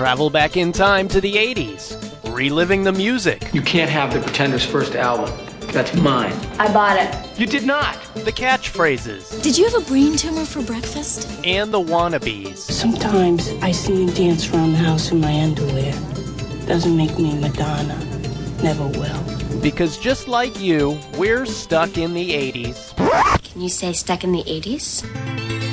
travel back in time to the 80s, reliving the music, You can't have the Pretenders' first album. That's mine. I bought it. You did not. the catchphrases, Did you have a brain tumor for breakfast? and the wannabes. Sometimes I see him dance around the house in my underwear. Doesn't make me Madonna. Never will. Because just like you, we're stuck in the 80s. Can you say stuck in the 80s?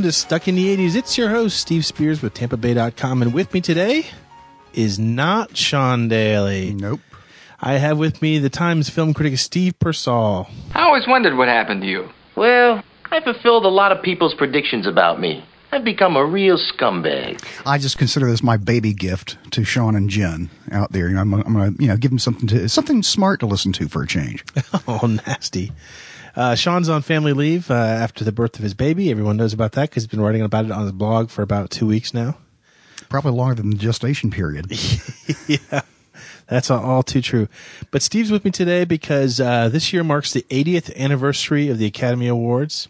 Welcome to Stuck in the 80s. It's your host, Steve Spears with TampaBay.com. And with me today is not Sean Daly. Nope. I have with me the Times film critic Steve Persall. I always wondered what happened to you. Well, I fulfilled a lot of people's predictions about me. I've become a real scumbag. I just consider this my baby gift to Sean and Jen out there. You know, I'm, I'm going to you know give them something to something smart to listen to for a change. Oh, nasty. Uh, Sean's on family leave uh, after the birth of his baby. Everyone knows about that because he's been writing about it on his blog for about two weeks now. Probably longer than the gestation period. yeah, that's all, too true. But Steve's with me today because uh, this year marks the 80th anniversary of the Academy Awards.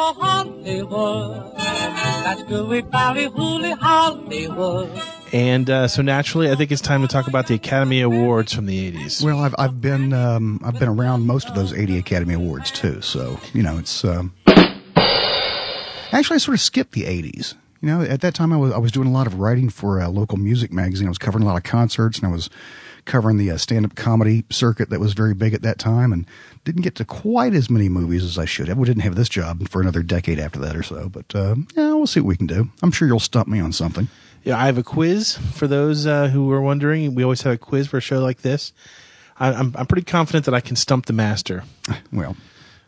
Hollywood. That's good we valley, hooly Hollywood. And uh, so naturally, I think it's time to talk about the Academy Awards from the 80s. Well, I've I've been um, I've been around most of those 80 Academy Awards too, so you know it's. Um, actually, I sort of skipped the 80s. You know, at that time I was I was doing a lot of writing for a local music magazine. I was covering a lot of concerts, and I was covering the uh, stand-up comedy circuit that was very big at that time, and didn't get to quite as many movies as I should have. We didn't have this job for another decade after that or so, but uh, yeah, we'll see what we can do. I'm sure you'll stump me on something. Yeah, I have a quiz for those uh, who were wondering. We always have a quiz for a show like this. I, I'm I'm pretty confident that I can stump the master. Well,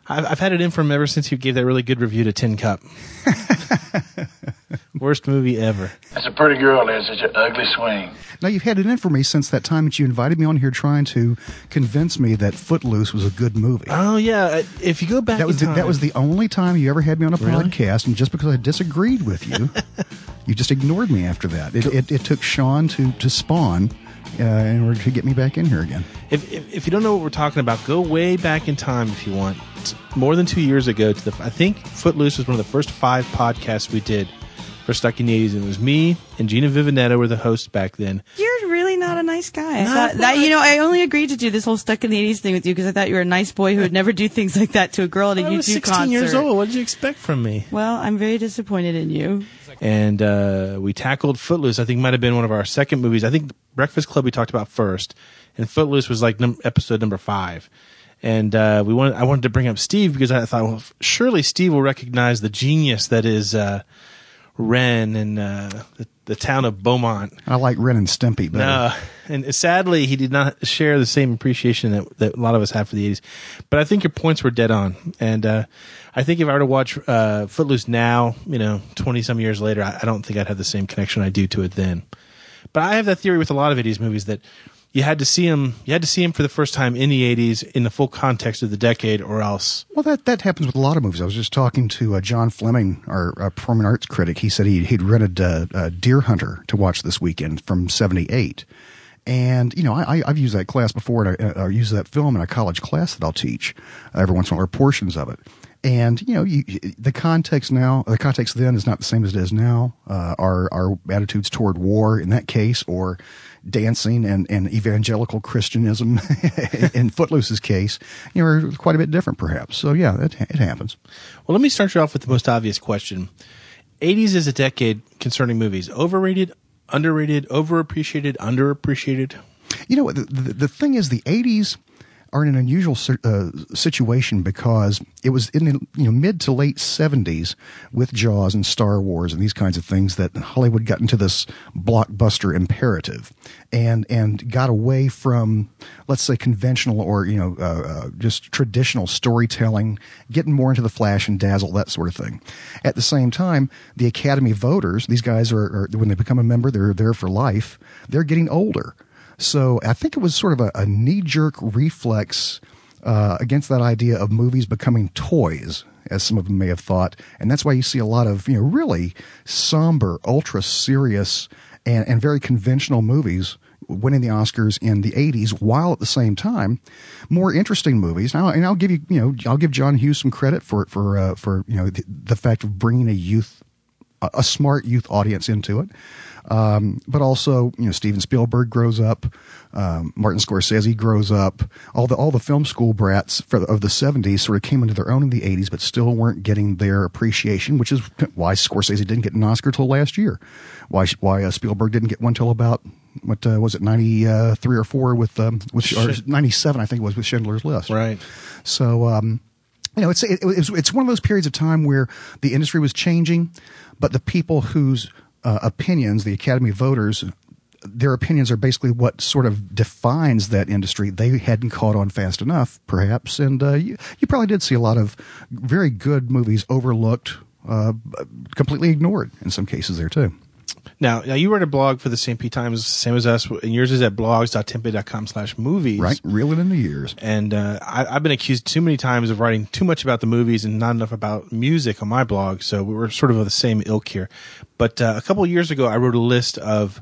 I've, I've had it in from him ever since he gave that really good review to Tin Cup. Worst movie ever. That's a pretty girl has such an ugly swing. now you've had it in for me since that time that you invited me on here trying to convince me that Footloose was a good movie. Oh yeah, if you go back, That was in the, time, that was the only time you ever had me on a Really? podcast, and just because I disagreed with you, you just ignored me after that. It, it, it took Sean to to spawn uh, in order to get me back in here again. If, if if you don't know what we're talking about, go way back in time if you want. It's more than two years ago, to the I think Footloose was one of the first five podcasts we did for Stuck in the 80s. And it was me and Gina Vivinetto were the hosts back then. You're really not a nice guy. I Not thought that you know, I only agreed to do this whole stuck in the '80s thing with you because I thought you were a nice boy who would never do things like that to a girl at a I was U2 16 concert. years old. What did you expect from me? Well, I'm very disappointed in you. and uh, we tackled Footloose. I think might have been one of our second movies. I think Breakfast Club we talked about first, and Footloose was like num- episode number five. And uh, we wanted, I wanted to bring up Steve because I thought, well, surely Steve will recognize the genius that is uh, Ren and uh, the, the town of Beaumont. I like Ren and Stimpy but No, and sadly, he did not share the same appreciation that, that a lot of us have for the 80s. But I think your points were dead on. And uh, I think if I were to watch uh, Footloose now, you know, 20 some years later, I, I don't think I'd have the same connection I do to it then. But I have that theory with a lot of 80s movies that you had to see him you had to see them for the first time in the 80s in the full context of the decade or else. Well, that, that happens with a lot of movies. I was just talking to uh, John Fleming, our uh, performing arts critic. He said he, he'd rented uh, uh, Deer Hunter to watch this weekend from 78. And, you know, I, I've used that class before, and I, I use that film in a college class that I'll teach uh, every once in a while, or portions of it. And, you know, you, the context now, the context then is not the same as it is now. Uh, our, our attitudes toward war in that case, or dancing and, and evangelical Christianism in Footloose's case, you know, are quite a bit different perhaps. So yeah, it, it happens. Well, let me start you off with the most obvious question 80s is a decade concerning movies. Overrated, underrated, overappreciated, underappreciated. You know, the, the, the thing is, the 80s are in an unusual uh, situation because it was in the you know mid to late 70s with Jaws and Star Wars and these kinds of things that Hollywood got into this blockbuster imperative and and got away from let's say conventional or you know uh, uh, just traditional storytelling, getting more into the flash and dazzle that sort of thing. At the same time, the Academy voters, these guys are, are when they become a member, they're there for life. They're getting older. So I think it was sort of a, a knee jerk reflex uh, against that idea of movies becoming toys, as some of them may have thought. And that's why you see a lot of, you know, really somber, ultra serious, and, and very conventional movies winning the Oscars in the 80s, while at the same time, more interesting movies. Now, and I'll give you, you know, I'll give John Hughes some credit for, for, uh, for, you know, the, the fact of bringing a youth, a, a smart youth audience into it. Um, but also, you know, Steven Spielberg grows up, um, Martin Scorsese grows up. All the all the film school brats for, of the '70s sort of came into their own in the '80s, but still weren't getting their appreciation, which is why Scorsese didn't get an Oscar till last year. Why why uh, Spielberg didn't get one till about what uh, was it ninety three or four with um, with or ninety seven I think it was with Schindler's List. Right. So. Um, you know, it's, it, it's it's one of those periods of time where the industry was changing, but the people whose uh, opinions, the Academy voters, their opinions are basically what sort of defines that industry. They hadn't caught on fast enough, perhaps, and uh, you, you probably did see a lot of very good movies overlooked, uh, completely ignored in some cases there too. Now, now you write a blog for the St. Pete Times, same as us, and yours is at blogs.tempe.com slash movies. Right, reeling in the years. And uh, I, I've been accused too many times of writing too much about the movies and not enough about music on my blog, so we were sort of of the same ilk here. But uh, a couple of years ago, I wrote a list of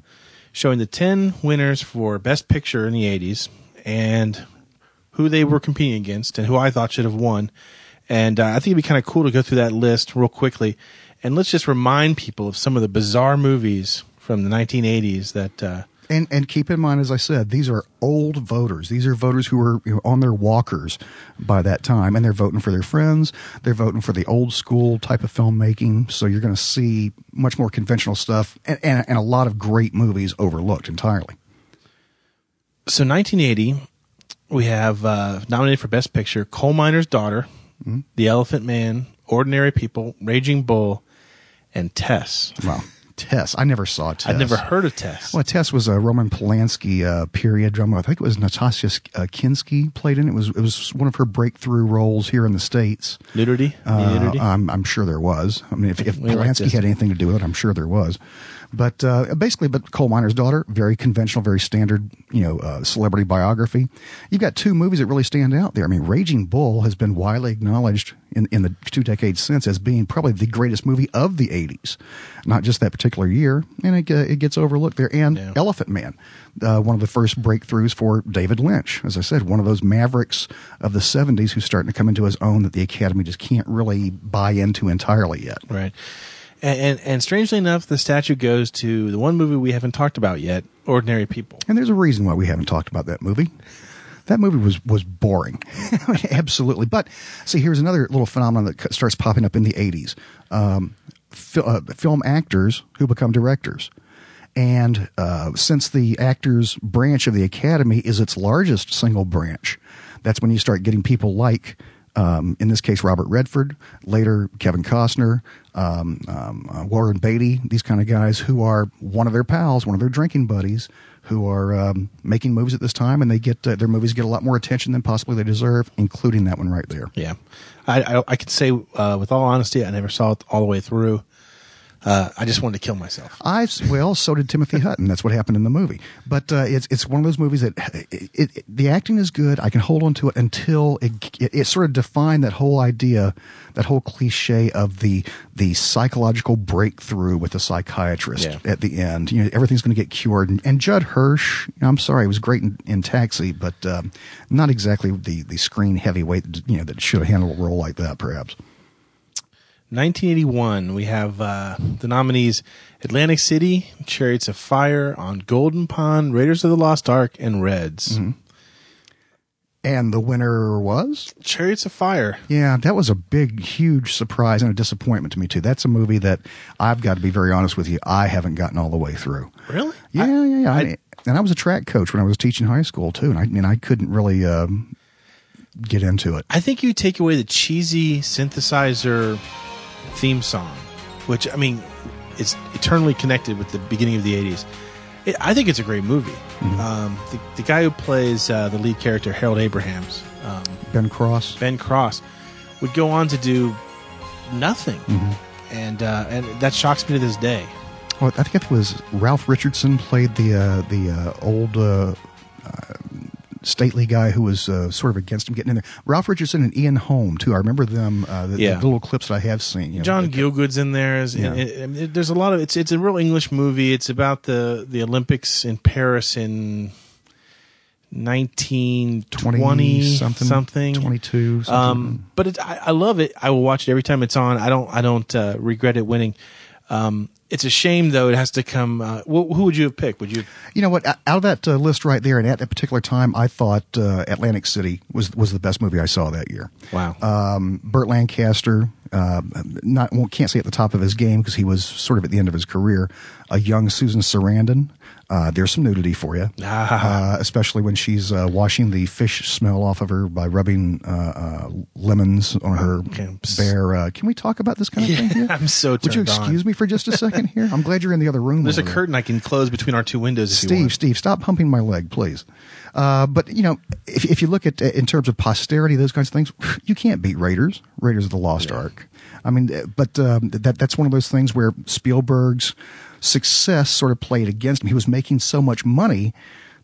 showing the 10 winners for Best Picture in the 80s and who they were competing against and who I thought should have won. And uh, I think it'd be kind of cool to go through that list real quickly. And let's just remind people of some of the bizarre movies from the 1980s that. Uh, and and keep in mind, as I said, these are old voters. These are voters who are you know, on their walkers by that time, and they're voting for their friends. They're voting for the old school type of filmmaking. So you're going to see much more conventional stuff, and, and, and a lot of great movies overlooked entirely. So 1980, we have uh, nominated for Best Picture: Coal Miner's Daughter, mm-hmm. The Elephant Man, Ordinary People, Raging Bull, and Tess. Wow. Tess. I never saw Tess. I'd never heard of Tess. Well, Tess was a Roman Polanski uh, period drama. I think it was Natasha uh, Kinski played in it. It was it was one of her breakthrough roles here in the states. Nudity. Uh, nudity? I'm, I'm sure there was. I mean, if, if Polanski like had anything to do with it, I'm sure there was. But uh, basically, but coal miner's daughter, very conventional, very standard, you know, uh, celebrity biography. You've got two movies that really stand out there. I mean, Raging Bull has been widely acknowledged in, in the two decades since as being probably the greatest movie of the 80s, not just that particular year. And it, uh, it gets overlooked there. And yeah. Elephant Man, uh, one of the first breakthroughs for David Lynch. As I said, one of those mavericks of the 70s who's starting to come into his own that the Academy just can't really buy into entirely yet. Right. And, and, and strangely enough, the statue goes to the one movie we haven't talked about yet, Ordinary People. And there's a reason why we haven't talked about that movie. That movie was was boring, absolutely. But see, here's another little phenomenon that starts popping up in the '80s: um, uh, film actors who become directors. And uh, since the actors branch of the Academy is its largest single branch, that's when you start getting people like um, in this case, Robert Redford, later Kevin Costner, um, um, uh, Warren Beatty, these kind of guys who are one of their pals, one of their drinking buddies, who are um, making movies at this time, and they get uh, their movies get a lot more attention than possibly they deserve, including that one right there. Yeah, I I, I could say uh, with all honesty, I never saw it all the way through. Uh, I just wanted to kill myself. I well, so did Timothy Hutton. That's what happened in the movie. But uh, it's it's one of those movies that it, it, the acting is good. I can hold on to it until it, it, it sort of defined that whole idea, that whole cliche of the the psychological breakthrough with the psychiatrist yeah. at the end. You know, everything's going to get cured. And, and Judd Hirsch, you know, I'm sorry, he was great in, in Taxi, but um, not exactly the the screen heavyweight. You know, that should have handled a role like that, perhaps. 1981, we have uh, the nominees Atlantic City, Chariots of Fire, On Golden Pond, Raiders of the Lost Ark, and Reds. Mm-hmm. And the winner was? Chariots of Fire. Yeah, that was a big, huge surprise and a disappointment to me, too. That's a movie that I've got to be very honest with you, I haven't gotten all the way through. Really? Yeah, I, yeah, yeah. I, and I was a track coach when I was teaching high school, too. And I mean, I couldn't really. Um, get into it. I think you take away the cheesy synthesizer theme song, which I mean, it's eternally connected with the beginning of the '80s. It, I think it's a great movie. Um, the, the guy who plays uh, the lead character, Harold Abrahams, um, Ben Cross. Ben Cross, would go on to do nothing, and uh, and that shocks me to this day. Well, I think it was Ralph Richardson played the uh, the uh, old uh, uh, stately guy who was uh, sort of against him getting in there. Ralph Richardson and Ian Holm too. I remember them. Uh, the, Yeah. the little clips that I have seen. You know, John Gielgud's in there. Is, Yeah. and- and- and there's a lot of it's it's a real English movie. It's about the the Olympics in Paris in 1920 20 something, something 22, something. Um, but it, I, I love it. I will watch it every time it's on. I don't I don't uh, regret it winning. Um, it's a shame though. It has to come. Uh, wh- who would you have picked? Would you? You know what? Out of that uh, list right there, and at that particular time, I thought uh, Atlantic City was was the best movie I saw that year. Wow. Um, Burt Lancaster, uh, not well, can't say at the top of his game because he was sort of at the end of his career. A young Susan Sarandon. Uh, there's some nudity for you, Ah. uh, especially when she's uh, washing the fish smell off of her by rubbing uh, uh, lemons on her Okay. bare. Uh, can we talk about this kind of thing here? I'm so Would you turned on. excuse me for just a second here? I'm glad you're in the other room. There's a over there. curtain I can close between our two windows. If you Steve. Steve, stop pumping my leg, please. Uh, but you know, if, if you look at in terms of posterity, those kinds of things, you can't beat Raiders. Raiders of the Lost Ark. I mean, uh, but um, that that's one of those things where Spielberg's success sort of played against him. He was making so much money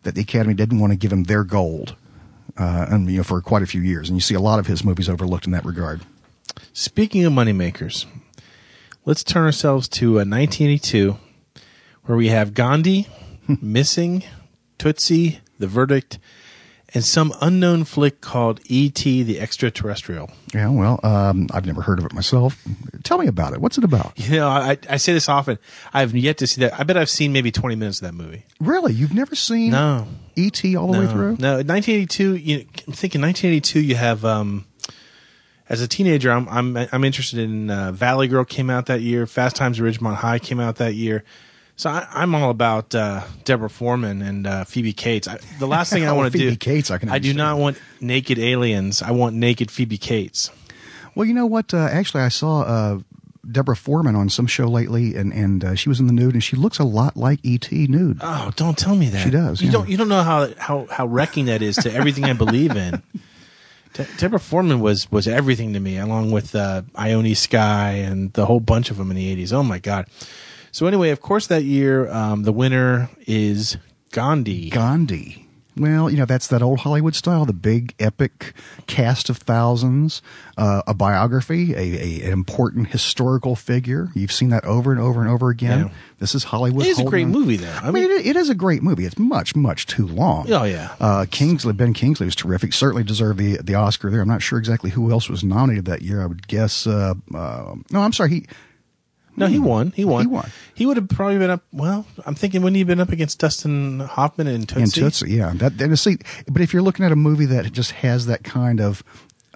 that the Academy didn't want to give him their gold, uh, and you know, for quite a few years. And you see a lot of his movies overlooked in that regard. Speaking of moneymakers, let's turn ourselves to uh, 1982, where we have Gandhi, Missing, Tootsie, The Verdict, and some unknown flick called E.T. the Extraterrestrial. Yeah, well, um, I've never heard of it myself. Tell me about it. What's it about? You know, I, I say this often. I've yet to see that. I bet I've seen maybe 20 minutes of that movie. Really, you've never seen No. E.T. all the way through? No, 1982. You, I'm thinking 1982. You have um, as a teenager, I'm I'm I'm interested in uh, Valley Girl came out that year. Fast Times at Ridgemont High came out that year. So I, I'm all about uh, Deborah Foreman and uh, Phoebe Cates. I, the last thing I Oh, want to do, Phoebe Cates, I can I do not want naked aliens. I want naked Phoebe Cates. Well, you know what? Uh, actually, I saw uh, Deborah Foreman on some show lately, and and uh, she was in the nude, and she looks a lot like E.T. nude. Oh, don't tell me that. She does, You yeah. don't. You don't know how how how wrecking that is to everything I believe in. Deborah Foreman was was everything to me, along with uh, Ione Skye and the whole bunch of them in the '80s. Oh my god! So anyway, of course, that year um, the winner is Gandhi. Gandhi. Well, you know that's that old Hollywood style, the big epic cast of thousands, uh, a biography, a, a an important historical figure. You've seen that over and over and over again. Yeah. This is Hollywood. It is a great on- movie, though. I, mean, it, it is a great movie. It's much, much too long. Oh, yeah. Uh, Kingsley, Ben Kingsley was terrific. Certainly deserved the the Oscar there. I'm not sure exactly who else was nominated that year. I would guess. Uh, uh, no, I'm sorry. He No, he won. He won. He won. He would have probably been up. Well, I'm thinking wouldn't he have been up against Dustin Hoffman and Tootsie? And Tootsie, yeah. That, that see, but if you're looking at a movie that just has that kind of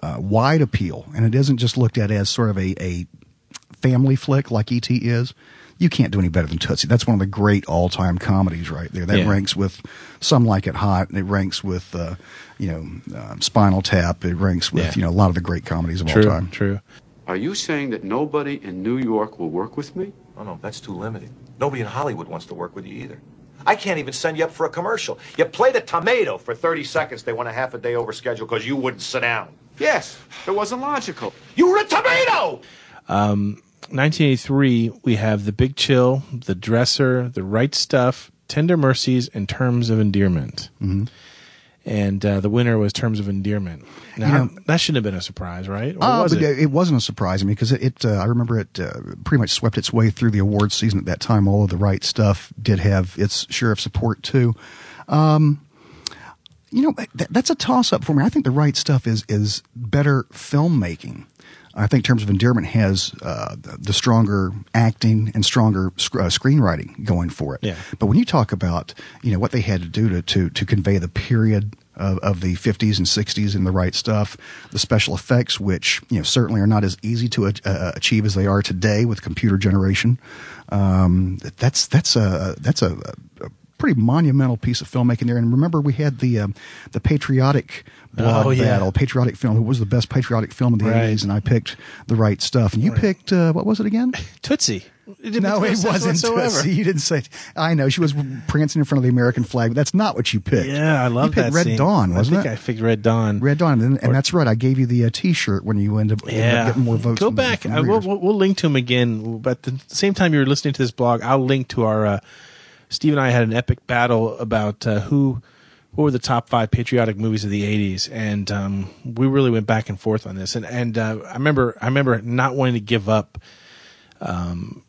uh, wide appeal, and it isn't just looked at as sort of a, a family flick like ET is, you can't do any better than Tootsie. That's one of the great all-time comedies right there. That Yeah. ranks with Some Like It Hot. and It ranks with uh, you know uh, Spinal Tap. It ranks with Yeah. you know a lot of the great comedies of True. all time. True. Are you saying that nobody in New York will work with me? Oh, no, that's too limited. Nobody in Hollywood wants to work with you either. I can't even send you up for a commercial. You played a tomato for 30 seconds. They went a half a day over schedule because you wouldn't sit down. Yes, it wasn't logical. You were a tomato! Um, 1983, we have The Big Chill, The Dresser, The Right Stuff, Tender Mercies, and Terms of Endearment. Mhm. And uh, the winner was Terms of Endearment. Now, You know- that shouldn't have been a surprise, right? Or Uh, was but it? it wasn't a surprise. I mean, because it, it uh, I remember it uh, pretty much swept its way through the awards season at that time. All of the right stuff did have its share of support too. Um, you know, that, that's a toss up for me. I think the right stuff is is better filmmaking. I think Terms of Endearment has uh, the, stronger acting and stronger sc- uh, screenwriting going for it. Yeah. But when you talk about you know what they had to do to to, to convey the period of, of the 50s and 60s and the right stuff, the special effects, which you know certainly are not as easy to uh, achieve as they are today with computer generation. Um, that's that's a that's a, a pretty monumental piece of filmmaking there. And remember, we had the um, the patriotic blog Oh, yeah. battle, patriotic film. Who was the best patriotic film of the Right. '80s? And I picked the right stuff. And you picked uh, what was it again? Tootsie. It no, it wasn't. whatsoever. Tootsie. You didn't say. I know she was prancing in front of the American flag, but that's not what you picked. Yeah, I love you picked that Red scene. Dawn, wasn't I think it? I picked Red Dawn. Red Dawn, and, and that's right. I gave you the uh, T-shirt when you ended up, ended up Yeah, getting more votes. Go back. I, we'll, we'll, we'll link to him again. But at the same time you're listening to this blog, I'll link to our. Uh, Steve and I had an epic battle about uh, who, what were the top five patriotic movies of the '80s, and um, we really went back and forth on this. And and uh, I remember I remember not wanting to give up. Um,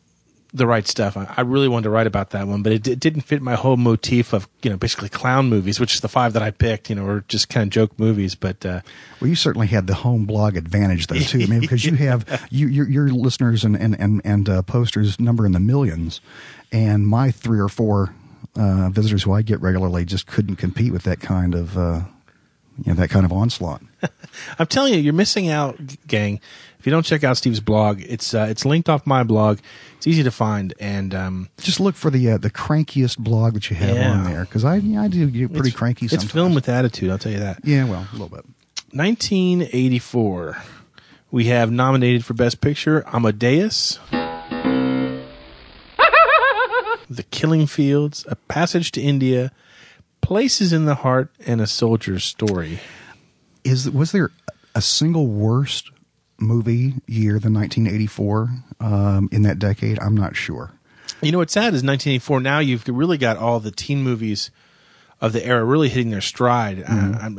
the right stuff. I, I really wanted to write about that one, but it, it didn't fit my whole motif of you know basically clown movies, which is the five that I picked. You know, or just kind of joke movies. But uh, Well, you certainly had the home blog advantage, though, too. I mean, because you have you, your, your listeners and and and, and uh, posters number in the millions, and my three or four uh, visitors who I get regularly just couldn't compete with that kind of uh, you know that kind of onslaught. I'm telling you, you're missing out, gang. If you don't check out Steve's blog, it's uh, it's linked off my blog. It's easy to find, and um, Just look for the uh, the crankiest blog that you have Yeah. on there, because I yeah, I do get pretty it's, cranky. It's Sometimes. filmed with attitude. I'll tell you that. Yeah, well, a little bit. 1984. We have nominated for Best Picture Amadeus, The Killing Fields, A Passage to India, Places in the Heart, and A Soldier's Story. Is was there a single worst movie year than 1984 um, in that decade? I'm not sure. You know what's sad is 1984. Now you've really got all the teen movies of the era really hitting their stride, Uh, I'm-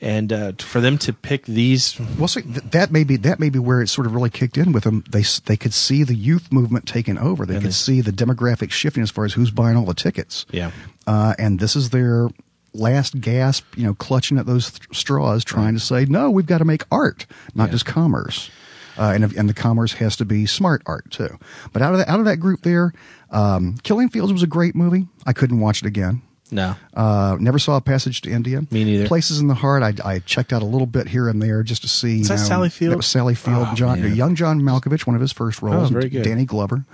and uh, for them to pick these, Well, see, th- that may be that may be where it sort of really kicked in with them. They they could see the youth movement taking over. They could they- see the demographic shifting as far as who's buying all the tickets. yeah, Uh, and this is their last gasp, you know, clutching at those th- straws, trying to say, no, we've got to make art, not just commerce. Uh, and, and the commerce has to be smart art too. But out of the, out of that group there, um, Killing Fields was a great movie. I couldn't watch it again. No, Uh, never saw a passage to India. Me neither. Places in the Heart. I, I checked out a little bit here and there just to see. Is that know, Sally Field? That was Sally Field. Oh, John, man. young John Malkovich, one of his first roles. Oh, very good. Danny Glover.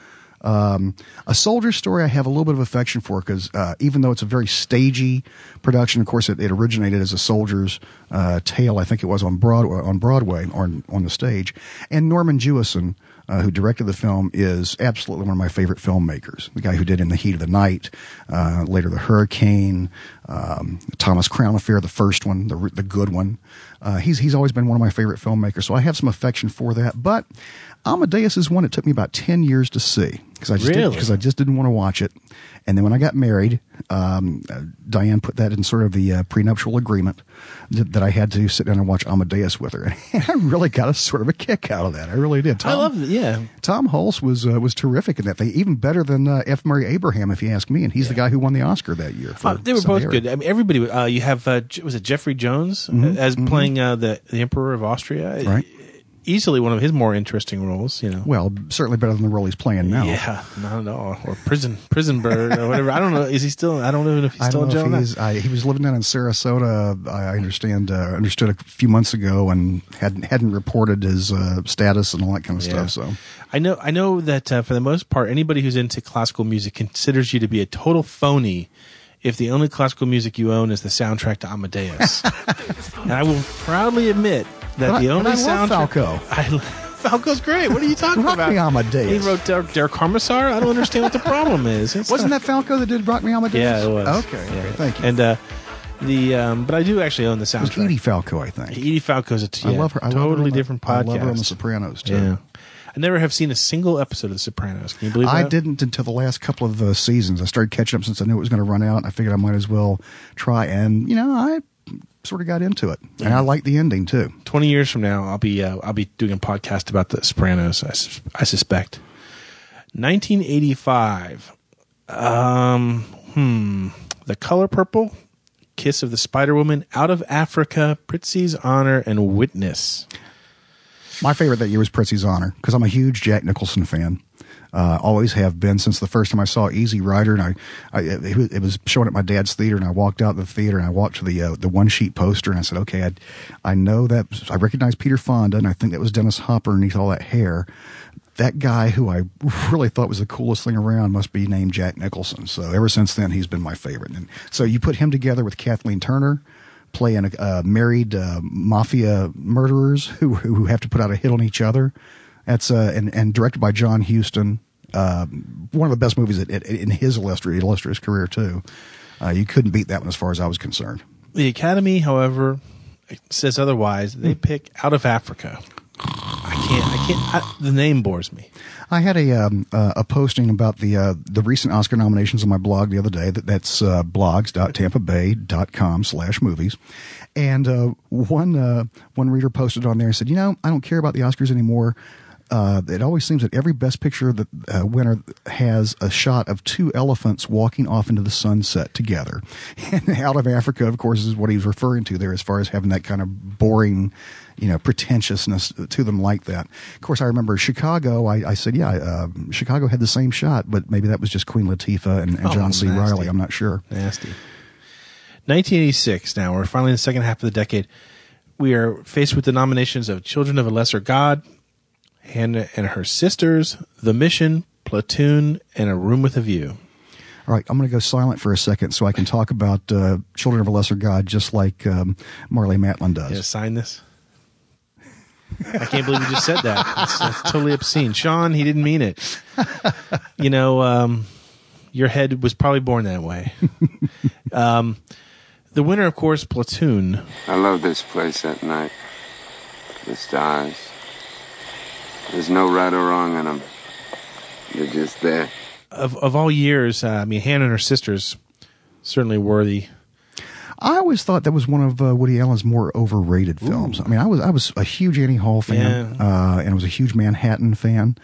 Um, a soldier story I have a little bit of affection for because uh, even though it's a very stagey production, of course it, it originated as a soldier's uh, tale. I think it was on Broadway, on Broadway or on, on the stage. And Norman Jewison, uh, who directed the film, is absolutely one of my favorite filmmakers. The guy who did In the Heat of the Night, uh, later The Hurricane, um, Thomas Crown Affair, the first one, the the good one. Uh, he's he's always been one of my favorite filmmakers, so I have some affection for that. But Amadeus is one it took me about ten years to see because I just Really? because I just didn't want to watch it. And then when I got married, um, Diane put that in sort of the uh, prenuptial agreement that, that I had to sit down and watch Amadeus with her, and I really got a sort of a kick out of that. I really did. Tom, I love it. Yeah, Tom Hulce was uh, was terrific in that thing, even better than uh, F. Murray Abraham, if you ask me. And he's the guy who won the Oscar that year. For Uh, they were both good. I mean, everybody. Uh, you have uh, was it Jeffrey Jones Mhm, as mhm. playing uh, the the Emperor of Austria? Right. Easily one of his more interesting roles. You know. Well, certainly better than the role he's playing now. Yeah, not at all. Or prison, prison bird, or whatever. I don't know. Is he still? I don't know if he's I still in jail. he. I, he was living down in Sarasota. I I understand. Uh, understood a few months ago, and hadn't hadn't reported his uh, status and all that kind of Yeah. stuff. So I know. I know that uh, for the most part, anybody who's into classical music considers you to be a total phony if the only classical music you own is the soundtrack to Amadeus. and I will proudly admit that But I- the but only I love. Falco. I, Falco's great. What are you talking Rock about? Me Amadeus. He wrote Der, Der Kommissar. I don't understand what the problem is. It's wasn't not- that Falco that did Rock Me Amadeus? Yeah, it was. Okay, Yeah. okay, thank you. And uh, the um, but I do actually own the it soundtrack. Edie Falco, I think. Edie Falco's a t- I yeah, love her. I love her totally the- different podcast. I love her on The Sopranos too. Yeah. I never have seen a single episode of The Sopranos. Can you believe that? I didn't until the last couple of uh, seasons. I started catching up since I knew it was going to run out. And I figured I might as well try, and you know, I sort of got into it, and I like the ending too. Twenty years from now, I'll be uh, I'll be doing a podcast about The Sopranos. I, sus- I suspect. 1985. Um, hmm. The Color Purple, Kiss of the Spider Woman, Out of Africa, Prizzi's Honor, and Witness. My favorite that year was Prizzi's Honor because I'm a huge Jack Nicholson fan. Uh, always have been since the first time I saw Easy Rider, and I, I it, was- showing at my dad's theater, and I walked out of the theater, and I walked to the uh, the one sheet poster, and I said, okay, I, I know that I recognize Peter Fonda, and I think that was Dennis Hopper underneath all that hair. that guy who I really thought was the coolest thing around must be named Jack Nicholson. So ever since then, he's been my favorite. And so you put him together with Kathleen Turner, playing a, uh, married uh, mafia murderers who who have to put out a hit on each other. That's uh, and and directed by John Huston. Uh, one of the best movies in his illustrious, illustrious career too. Uh, you couldn't beat that one as far as I was concerned. The Academy, however, says otherwise. They pick out of Africa. I can't. I can't. I, the name bores me. I had a um, uh, a posting about the uh, the recent Oscar nominations on my blog the other day. That that's uh, blogs.tampabay.com slash movies, and uh, one uh, one reader posted on there and said, you know, I don't care about the Oscars anymore. Uh, it always seems that every Best Picture that uh, winner has a shot of two elephants walking off into the sunset together. And out of Africa, of course, is what he's referring to there, as far as having that kind of boring, you know, pretentiousness to them like that. Of course, I remember Chicago. I, I said, yeah, uh, Chicago had the same shot, but maybe that was just Queen Latifah and, and Oh, John C. nasty. Reilly. I'm not sure. Nasty. 1986. Now we're finally in the second half of the decade. We are faced with the nominations of Children of a Lesser God, Hannah and Her Sisters, The Mission, Platoon, and A Room with a View. All right, I'm going to go silent for a second so I can talk about uh, Children of a Lesser God, just like um, Marlee Matlin does. Yeah, sign this. I can't believe you just said that. That's, that's totally obscene. Sean, he didn't mean it. You know, um, your head was probably born that way. Um, the winner, of course, Platoon. I love this place at night. The stars. There's no right or wrong in them. They're just there. Of of all years, uh, I mean, Hannah and her sisters certainly worthy. I always thought that was one of uh, Woody Allen's more overrated films. I mean, I was I was a huge Annie Hall fan, uh, and I was a huge Manhattan fan.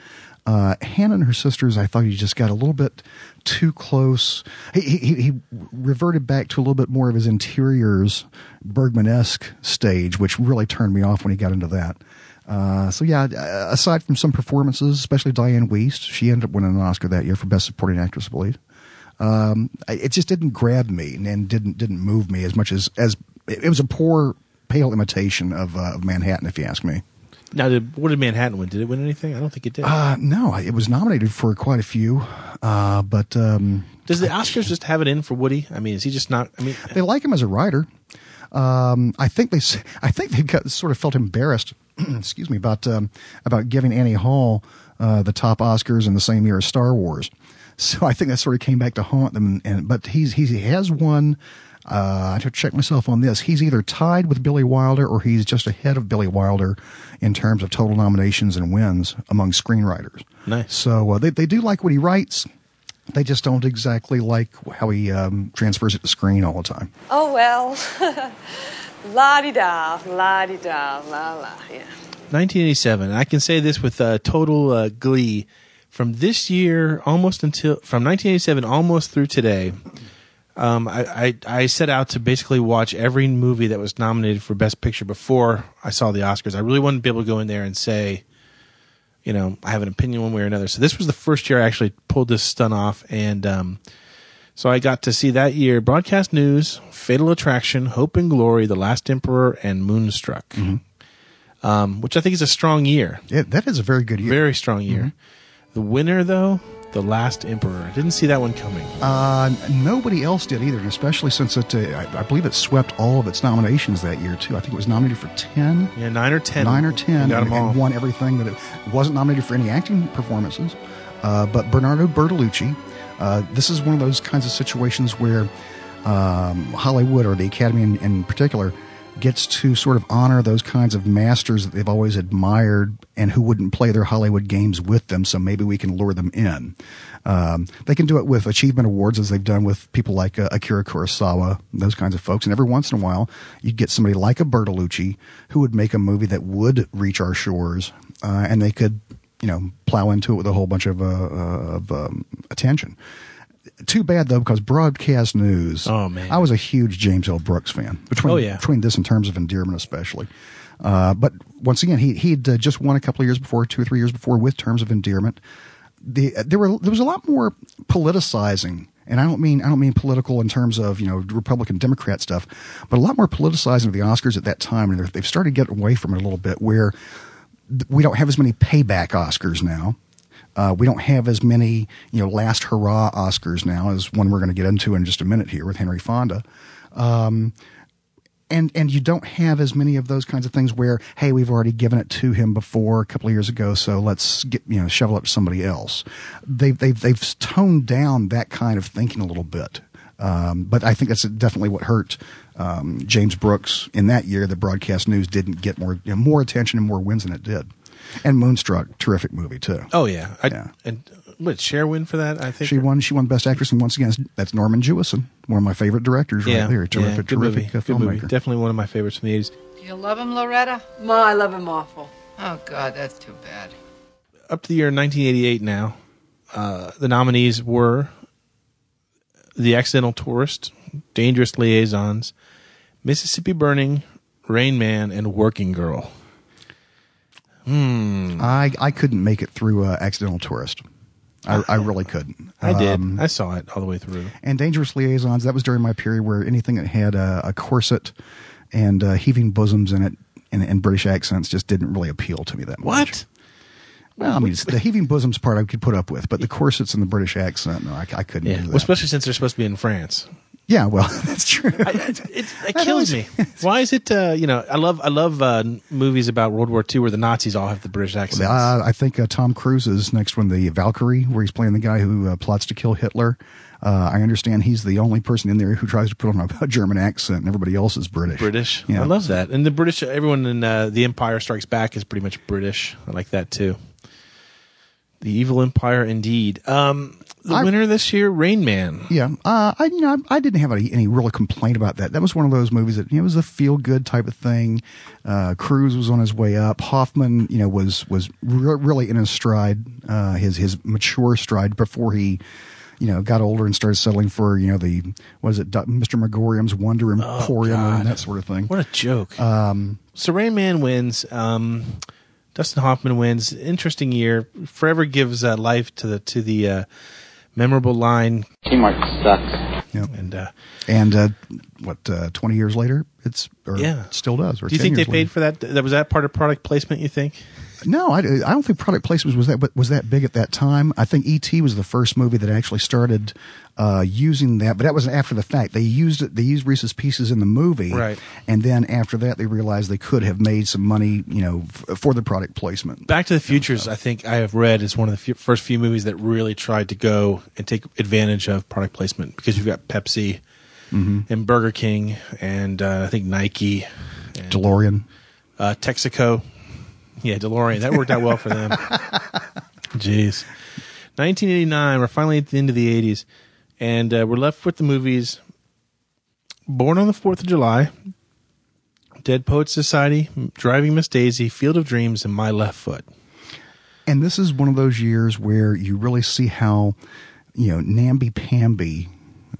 Uh, Hannah and her sisters, I thought he just got a little bit too close. He, he, he reverted back to a little bit more of his interiors Bergman-esque stage, which really turned me off when he got into that. Uh, so yeah, uh, aside from some performances, especially Dianne Wiest, she ended up winning an Oscar that year for Best Supporting Actress, I believe. Um, it just didn't grab me and didn't didn't move me as much as as it was a poor, pale imitation of, uh, of Manhattan, if you ask me. Now, did, what did Manhattan win? Did it win anything? I don't think it did. Uh, no, it was nominated for quite a few, uh, but um, Does the Oscars just have it in for Woody? I mean, is he just not? I mean, they like him as a writer. Um, I think they, I think they got sort of felt embarrassed. excuse me about um, about giving Annie Hall uh, the top Oscars in the same year as Star Wars. So I think that sort of came back to haunt them. And but he's he's, he has won. Uh, I have to check myself on this. He's either tied with Billy Wilder or he's just ahead of Billy Wilder in terms of total nominations and wins among screenwriters. Nice. So uh, they they do like what he writes. They just don't exactly like how he um, transfers it to screen all the time. Oh, well. la di da, la di da, la la. Yeah. 1987. I can say this with uh, total uh, glee. From this year, almost until from 1987, almost through today, um, I, I I set out to basically watch every movie that was nominated for Best Picture before I saw the Oscars. I really wanted to be able to go in there and say, you know, I have an opinion one way or another. So this was the first year I actually pulled this stunt off, and um, so I got to see that year Broadcast News, Fatal Attraction, Hope and Glory, The Last Emperor, and Moonstruck, um, which I think is a strong year. Yeah, that is a very good year. Very strong year. The winner, though, The Last Emperor. I didn't see that one coming. Uh, nobody else did either, especially since it, uh, I, I believe it swept all of its nominations that year too. I think it was nominated for ten. Yeah, nine or ten. Nine or ten, Got and, 'em all. and won everything that it wasn't nominated for any acting performances. Uh, but Bernardo Bertolucci, uh, this is one of those kinds of situations where um, Hollywood or the Academy in, in particular gets to sort of honor those kinds of masters that they've always admired and who wouldn't play their Hollywood games with them. So maybe we can lure them in. Um, they can do it with achievement awards as they've done with people like uh, Akira Kurosawa, those kinds of folks. And every once in a while, you'd get somebody like a Bertolucci who would make a movie that would reach our shores, uh, and they could, you know, plow into it with a whole bunch of, uh, uh, of um, attention. Too bad though, because broadcast news. Oh, man. I was a huge James L. Brooks fan. Between Oh, yeah. between this in terms of endearment, especially. Uh, but once again, he he'd uh, just won a couple of years before, two or three years before, with terms of endearment. The there were there was a lot more politicizing, and I don't mean I don't mean political in terms of you know Republican Democrat stuff, but a lot more politicizing of the Oscars at that time, and they've started to get away from it a little bit, where we don't have as many payback Oscars now. Uh, we don't have as many, you know, last hurrah Oscars now as one we're going to get into in just a minute here with Henry Fonda. Um, and and you don't have as many of those kinds of things where hey we've already given it to him before a couple of years ago so let's get you know shovel up to somebody else they've they've they've toned down that kind of thinking a little bit um, but I think that's definitely what hurt um, James Brooks in that year. The broadcast news didn't get more you know, more attention and more wins than it did. And Moonstruck, terrific movie too. Oh yeah, I, Yeah. And what Cher win for that? I think She won. She won Best Actress, and once again, that's Norman Jewison, one of my favorite directors, right yeah, there. Terrific, yeah, good movie. terrific uh, Good movie. Definitely one of my favorites from the eighties. Do you love him, Loretta? Ma, I love him awful. Oh, God, that's too bad. Up to the year 1988 now, uh, the nominees were The Accidental Tourist, Dangerous Liaisons, Mississippi Burning, Rain Man, and Working Girl. Hmm. I I couldn't make it through uh, Accidental Tourist. I, I really couldn't. I did. Um, I saw it all the way through. and Dangerous Liaisons. That was during my period where anything that had a, a corset and uh, heaving bosoms in it and, and British accents just didn't really appeal to me that much. What? Well, I mean, the heaving bosoms part I could put up with, but the corsets and the British accent, no, I, I couldn't Yeah, do well, that. especially since they're supposed to be in France. yeah, well, that's true. It kills me. Why is it? Uh, you know, I love I love uh, movies about World War II where the Nazis all have the British accents. Uh, I think uh, Tom Cruise's next one, the Valkyrie, where he's playing the guy who uh, plots to kill Hitler. Uh, I understand he's the only person in there who tries to put on a, German accent, and everybody else is British. British. Yeah. I love that. And the British, everyone in uh, The Empire Strikes Back is pretty much British. I like that too. The Evil Empire, indeed. Um, the I- winner this year, Rain Man. Yeah, uh, I you know I, I didn't have any, any real complaint about that. That was one of those movies that you know, it was a feel good type of thing. Uh, Cruise was on his way up. Hoffman, you know, was was re- really in his stride, uh, his his mature stride before he. You know, got older and started settling for you know the what is it, Mr. Magorium's Wonder Emporium Oh, and that sort of thing. What a joke. Um, so Rain Man wins. Um, Dustin Hoffman wins. Interesting year. Forever gives uh, life to the to the uh, memorable line. Teamwork sucks. Yeah. And uh, and uh, what uh, twenty years later, it's or Yeah. it still does. Or do you 10 think they years paid later. for that? That was that part of product placement. You think? No, I, I don't think product placement was that but was that big at that time. I think ET was the first movie that actually started uh, using that, but that was after the fact. They used it. They used Reese's Pieces in the movie, Right. And then after that, they realized they could have made some money, you know, f- for the product placement. Back to the Futures, I think I have read is one of the few, first few movies that really tried to go and take advantage of product placement because you've got Pepsi Mhm. and Burger King and uh, I think Nike, and, DeLorean. uh, Texaco, yeah, DeLorean. That worked out well for them. Jeez, 1989. We're finally at the end of the 80s, and uh, we're left with the movies Born on the Fourth of July, Dead Poets Society, Driving Miss Daisy, Field of Dreams, and My Left Foot. And this is one of those years where you really see how, you know, namby pamby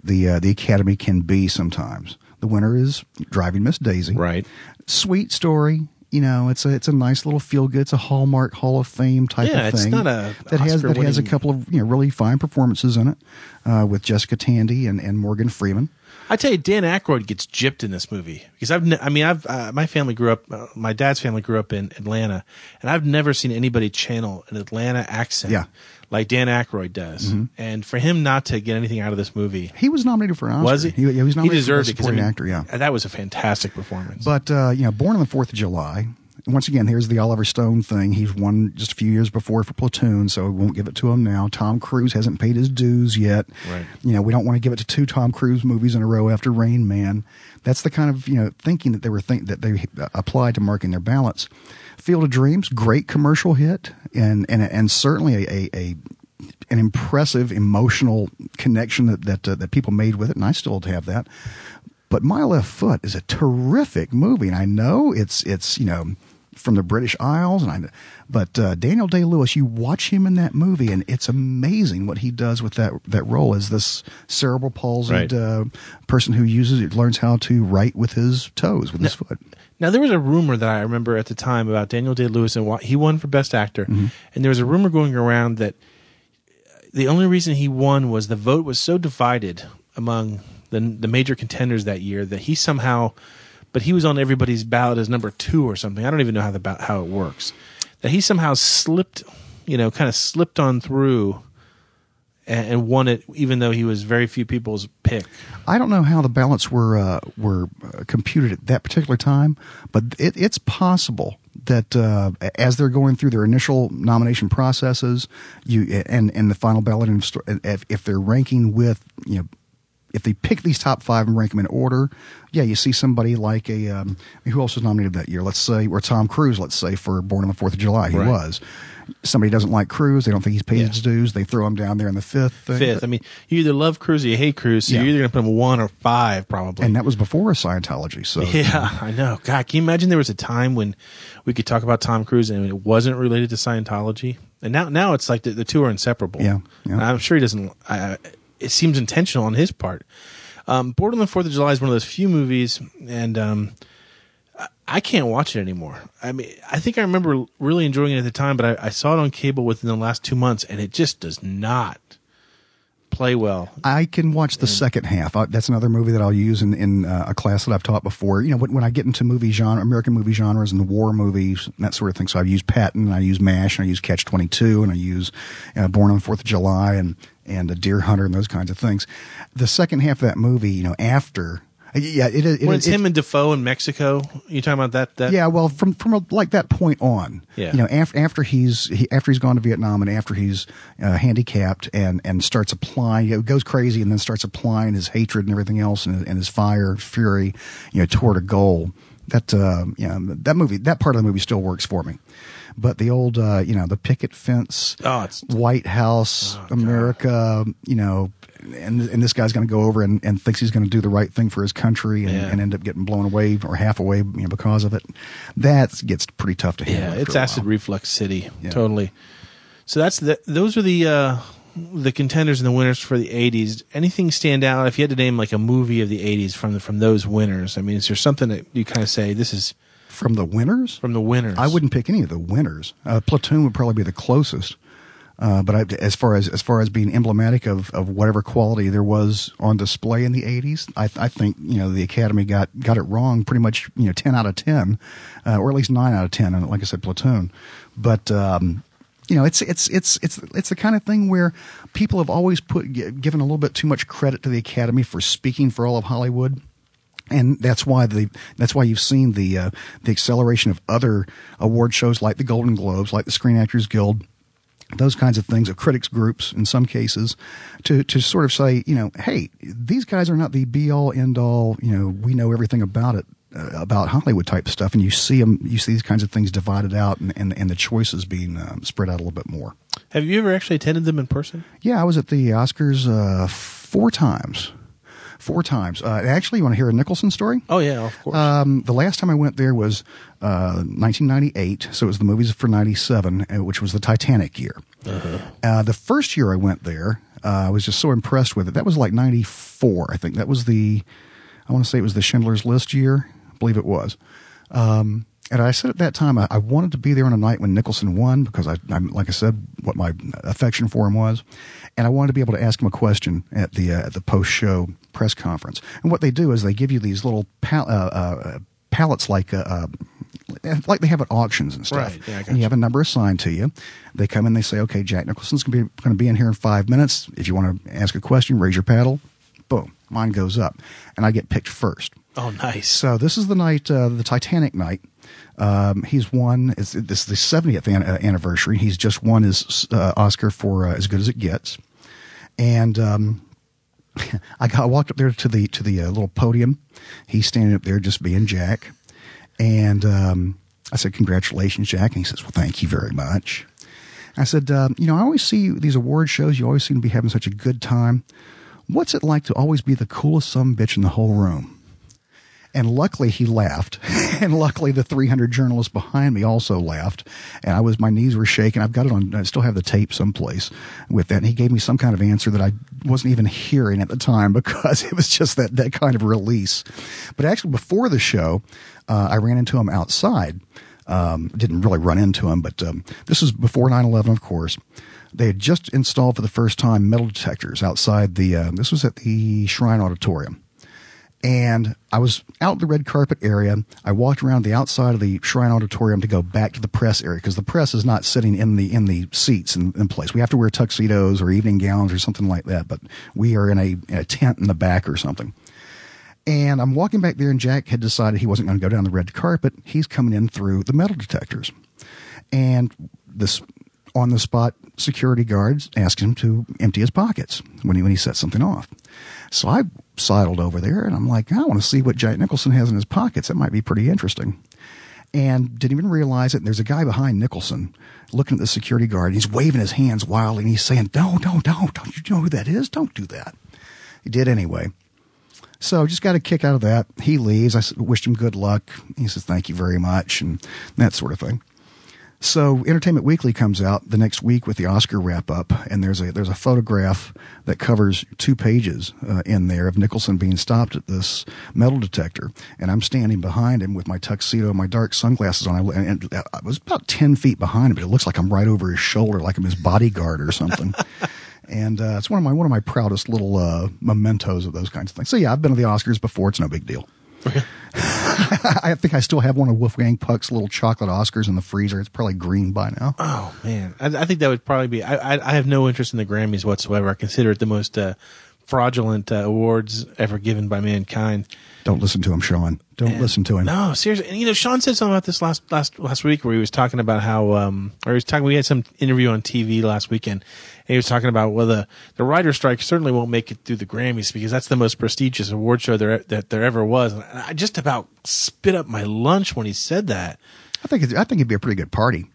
the uh, the Academy can be sometimes. The winner is Driving Miss Daisy. Right. Sweet story. You know, it's a it's a nice little feel good. It's a Hallmark Hall of Fame type Yeah, of it's thing. not a that has that has a couple of you know really fine performances in it uh, with Jessica Tandy and, and Morgan Freeman. I tell you, Dan Aykroyd gets gypped in this movie because I've, ne- I mean, I've, uh, my family grew up, uh, my dad's family grew up in Atlanta, and I've never seen anybody channel an Atlanta accent Yeah. like Dan Aykroyd does. Mhm. And for him not to get anything out of this movie, He was nominated for an Oscar. was he? He, he was nominated deserved for it Best 'cause, I supporting mean, actor. Yeah. that was a fantastic performance. But uh, you know, born on the Fourth of July. Once again, here's the Oliver Stone thing. He's won just a few years before for Platoon, so we won't give it to him now. Tom Cruise hasn't paid his dues yet. Right. You know, we don't want to give it to two Tom Cruise movies in a row after Rain Man. That's the kind of you know thinking that they were think that they applied to marking their balance. Field of Dreams, great commercial hit, and and and certainly a, a, a an impressive emotional connection that that uh, that people made with it, and I still have that. But My Left Foot is a terrific movie, and I know it's it's you know from the British Isles, and I, but uh, Daniel Day Lewis, you watch him in that movie, and it's amazing what he does with that that role as this cerebral palsied Right. uh, person who uses it learns how to write with his toes with his foot. Now there was a rumor that I remember at the time about Daniel Day Lewis and why he won for Best Actor, Mm-hmm. and there was a rumor going around that the only reason he won was the vote was so divided among the the major contenders that year that he somehow, but he was on everybody's ballot as number two or something. I don't even know how the how it works. that he somehow slipped, you know, kind of slipped on through and, and won it, even though he was very few people's pick. I don't know how the ballots were uh, were uh, computed at that particular time, but it, it's possible that uh, as they're going through their initial nomination processes, you and and the final ballot, if, if they're ranking with you know if they pick these top five and rank them in order, yeah, you see somebody like a um, who else was nominated that year? Let's say or Tom Cruise. Let's say for Born on the Fourth of July, he Right. was. Somebody doesn't like Cruise. They don't think he's paid his dues. They throw him down there in the fifth. thing. Fifth. I mean, you either love Cruise or you hate Cruise, so Yeah. you're either going to put him one or five, probably. and that was before Scientology. So Yeah, I know. God, can you imagine there was a time when we could talk about Tom Cruise and it wasn't related to Scientology? And now, now it's like the, the two are inseparable. Yeah, yeah. I'm sure he doesn't. I, it seems intentional on his part. Um, Born the Fourth of July is one of those few movies, and um, I- I can't watch it anymore. I mean, I think I remember really enjoying it at the time, but I, I saw it on cable within the last two months, and it just does not play well. I can watch the second half. Uh, that's another movie that I'll use in, in uh, a class that I've taught before. You know, when, when I get into movie genre, American movie genres and the war movies and that sort of thing. So I've used Patton, and I use MASH, and I use Catch 22, and I use uh, Born on the 4th of July and, and a Deer Hunter and those kinds of things. The second half of that movie, you know, after. Yeah, it is. it when it's him and Dafoe in Mexico, you talking about that? That yeah, well, from from a, like that point on, Yeah. you know, after after he's he, after he's gone to Vietnam and after he's uh, handicapped and and starts applying, you know, goes crazy and then starts applying his hatred and everything else and, and his fire, fury, you know, toward a goal. That uh, you know, that movie, that part of the movie still works for me. But the old, uh, you know, the picket fence, Oh, White House, America, you know, and and this guy's going to go over and, and thinks he's going to do the right thing for his country and, Yeah. and end up getting blown away or half away you know, because of it. That gets pretty tough to handle. Yeah, it's acid reflux city. Yeah. Totally. So that's the those are the uh the contenders and the winners for the 80s. Anything stand out if you had to name like a movie of the 80s from the, from those winners? I mean, is there something that you kind of say this is from the winners? From the winners. I wouldn't pick any of the winners. Uh, Platoon would probably be the closest. Uh, but I, as far as as far as being emblematic of, of whatever quality there was on display in the '80s, I, I think you know the Academy got got it wrong pretty much you know ten out of ten, uh, or at least nine out of ten. And like I said, Platoon. But um, you know, it's it's it's it's it's the kind of thing where people have always put given a little bit too much credit to the Academy for speaking for all of Hollywood and that's why the that's why you've seen the uh, the acceleration of other award shows like the Golden Globes, like the Screen Actors Guild, those kinds of things, of critics groups in some cases, to to sort of say, you know, hey, these guys are not the be all end all. You know, we know everything about it. Uh, about Hollywood type stuff, and you see them, you see these kinds of things divided out, and and, and the choices being um, spread out a little bit more. Have you ever actually attended them in person? Yeah, I was at the Oscars uh, four times. Four times. Uh, actually, you want to hear a Nicholson story? Oh yeah, of course. Um, the last time I went there was uh, 1998, so it was the movies for '97, uh, which was the Titanic year. Uh, the first year I went there, uh, I was just so impressed with it. That was like '94, I think. That was the, I want to say it was the Schindler's List year. I believe it was. Um, and I said at that time I, I wanted to be there on a night when Nicholson won because I, I'm like I said, what my affection for him was, and I wanted to be able to ask him a question at the uh, at the post show press conference. And what they do is they give you these little pal- uh, uh, pallets like. Uh, uh, like they have at auctions and stuff, Right, yeah, and you have a number assigned to you. They come in, they say, "Okay, Jack Nicholson's going to be going to be in here in five minutes. If you want to ask a question, raise your paddle." Boom, mine goes up, and I get picked first. Oh, nice. So this is the night, uh, the Titanic night. Um, he's won. It's, this is the 70th an- uh, anniversary. He's just won his uh, Oscar for uh, As Good as It Gets, and um, I, got, walked up there to the to the uh, little podium. He's standing up there just being Jack, and um, I said, "Congratulations, Jack." And he says, "Well, thank you very much." I said, um, "You know, I always see these award shows. You always seem to be having such a good time. What's it like to always be the coolest some bitch in the whole room?" And luckily he laughed. and luckily the 300 journalists behind me also laughed. And I was, my knees were shaking. I've got it on, I still have the tape someplace with that. And he gave me some kind of answer that I wasn't even hearing at the time because it was just that, that kind of release. But actually before the show, uh, I ran into him outside. Um, didn't really run into him, but um, this was before 9/11, of course. They had just installed for the first time metal detectors outside the. Uh, this was at the Shrine Auditorium, And I was out in the red carpet area. I walked around the outside of the Shrine Auditorium to go back to the press area because the press is not sitting in the in the seats in, in place. We have to wear tuxedos or evening gowns or something like that, but we are in a, in a tent in the back or something. And I'm walking back there, and Jack had decided he wasn't going to go down the red carpet. He's coming in through the metal detectors. And this on the spot security guards asked him to empty his pockets when he when he set something off. So I sidled over there and I'm like, I want to see what Jack Nicholson has in his pockets. That might be pretty interesting. And didn't even realize it. And there's a guy behind Nicholson looking at the security guard. And he's waving his hands wildly and he's saying, No, no, don't. Don't you know who that is? Don't do that. He did anyway. So just got a kick out of that. He leaves. I wished him good luck. He says, Thank you very much. And that sort of thing. So Entertainment Weekly comes out the next week with the Oscar wrap up, and there's a there's a photograph that covers two pages uh, in there of Nicholson being stopped at this metal detector, and I'm standing behind him with my tuxedo, and my dark sunglasses on, and, and I was about ten feet behind him, but it looks like I'm right over his shoulder, like I'm his bodyguard or something. And uh, it's one of my one of my proudest little uh, mementos of those kinds of things. So yeah, I've been to the Oscars before. It's no big deal. I think I still have one of Wolfgang Puck's little chocolate Oscars in the freezer. It's probably green by now. Oh man, I, I think that would probably be. I, I I have no interest in the Grammys whatsoever. I consider it the most uh, fraudulent uh, awards ever given by mankind. Don't listen to him, Sean. Don't listen to him. No, seriously. And you know, Sean said something about this last last last week where he was talking about how, um, or he was talking. We had some interview on TV last weekend. And he was talking about well, the the writer strike certainly won't make it through the Grammys because that's the most prestigious award show there that there ever was. And I just about spit up my lunch when he said that. I think it, I think it'd be a pretty good party.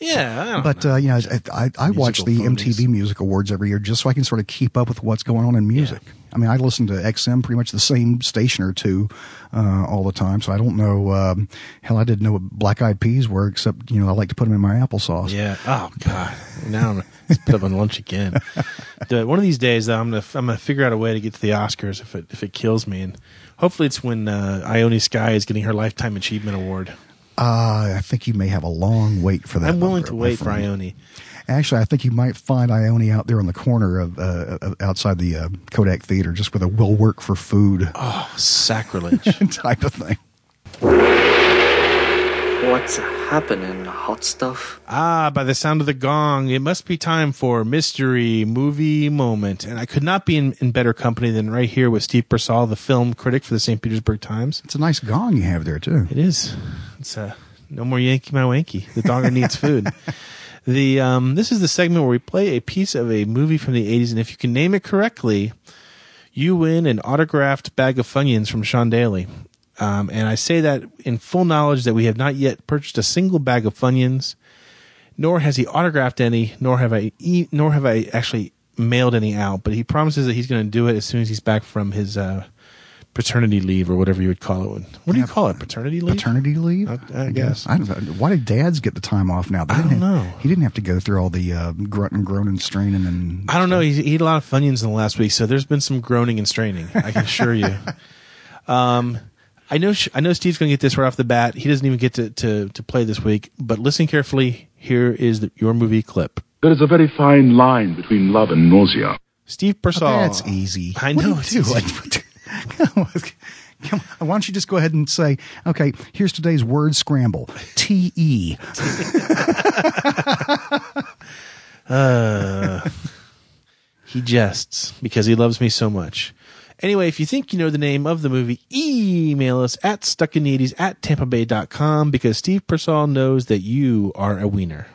Yeah, I don't But uh, you know, I, I, I watch the Musical MTV Music Awards every year just so I can sort of keep up with what's going on in music. I mean, I listen to XM, pretty much the same station or two uh, all the time, so I don't know. Um, hell, I didn't know what Black Eyed Peas were, except you know I like to put them in my applesauce. Yeah. Oh God. Now I'm put up on lunch again. The- one of these days, though, I'm gonna I'm gonna figure out a way to get to the Oscars if it if it kills me, and hopefully it's when uh, Ione Skye is getting her lifetime achievement award. Uh, I think you may have a long wait for that. I'm willing to wait for. Ione. Actually, I think you might find Ione out there on the corner of uh, of- outside the uh, Kodak Theater, just with a "will work for food" Oh, sacrilege type of thing. What's happening, hot stuff? Ah, by the sound of the gong, it must be time for mystery movie moment, and I could not be in, in better company than right here with Steve Persall, the film critic for the St. Petersburg Times. It's a nice gong you have there too. It is. It's uh, no more Yankee my wanky. The dogger needs food. The um, this is the segment where we play a piece of a movie from the '80s, and if you can name it correctly, you win an autographed bag of Funyuns from Sean Daly. Um, and I say that in full knowledge that we have not yet purchased a single bag of Funyuns, nor has he autographed any, nor have I, e- nor have I actually mailed any out. But he promises that he's going to do it as soon as he's back from his uh, paternity leave or whatever you would call it. What do you call it? Paternity leave? Paternity leave, I, I guess. I don't know. Why did dads get the time off now? They I didn't don't have- know. He didn't have to go through all the uh, grunt and groan and straining and. I don't know. He, he ate a lot of Funyuns in the last week, so there's been some groaning and straining. I can assure you. Um, I know. I know. Steve's going to get this right off the bat. He doesn't even get to, to, to play this week. But listen carefully. Here is the, your movie clip. There is a very fine line between love and nausea. Steve Persall. That's easy. I What are know. you it's Why don't you just go ahead and say, okay, here's today's word scramble. T E. Uh, he jests because he loves me so much. Anyway, if you think you know the name of the movie, email us at stuckinthe80s at tampabay.com because Steve Persall knows that you are a wiener.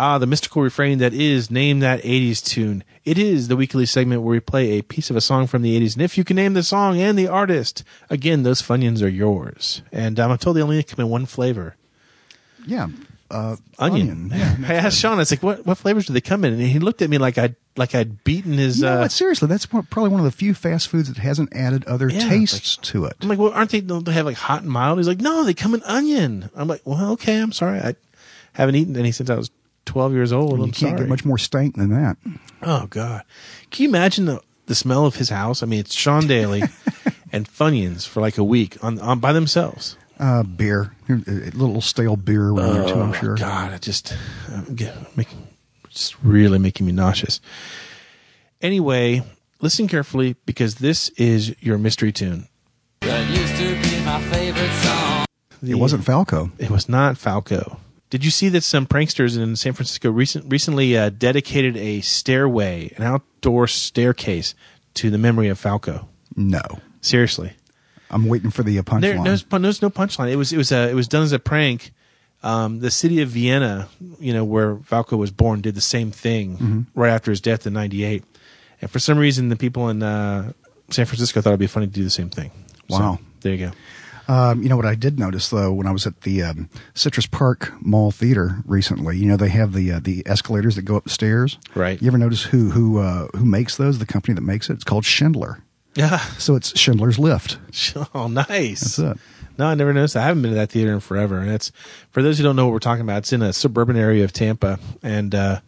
Ah, the mystical refrain that is name that 80s tune. It is the weekly segment where we play a piece of a song from the 80s. And if you can name the song and the artist, again, those Funyuns are yours. And um, I'm told they only come in one flavor. Yeah. Uh, onion. Yeah. I asked Sean, I was like, what, what flavors do they come in? And he looked at me like I'd, like I'd beaten his, You know uh, what? Seriously, that's probably one of the few fast foods that hasn't added other Yeah, tastes to it. I'm like, well, aren't they, don't they have like hot and mild? He's like, no, they come in onion. I'm like, well, okay, I'm sorry. I haven't eaten any since I was 12 years old. you I'm can't sorry. get much more stank than that. Oh God! Can you imagine the the smell of his house? I mean, it's Sean Daly and Funyuns for like a week on, on by themselves. Uh, beer, a little stale beer around there too. I'm Oh, sure. God, it just uh, get, make, just really making me nauseous. Anyway, listen carefully because this is your mystery tune. That used to be my favorite song. It wasn't Falco. It was not Falco. Did you see that some pranksters in San Francisco recent, recently uh, dedicated a stairway, an outdoor staircase, to the memory of Falco? No. Seriously. I'm waiting for the uh, There, punchline. there's, there's no punchline. It was it was uh, it was done as a prank. Um, the city of Vienna, you know, where Falco was born, did the same thing Mhm. right after his death in '98. And for some reason, the people in uh, San Francisco thought it'd be funny to do the same thing. So, Wow. there you go. Um, you know what I did notice though when I was at the um, Citrus Park Mall Theater recently. You know they have the uh, the escalators that go up the stairs. Right. You ever notice who who uh, who makes those? The company that makes it. It's called Schindler. Yeah. So it's Schindler's Lift. Oh, nice. That's it. No, I never noticed. I haven't been to that theater in forever. And it's for those who don't know what we're talking about. It's in a suburban area of Tampa, and uh,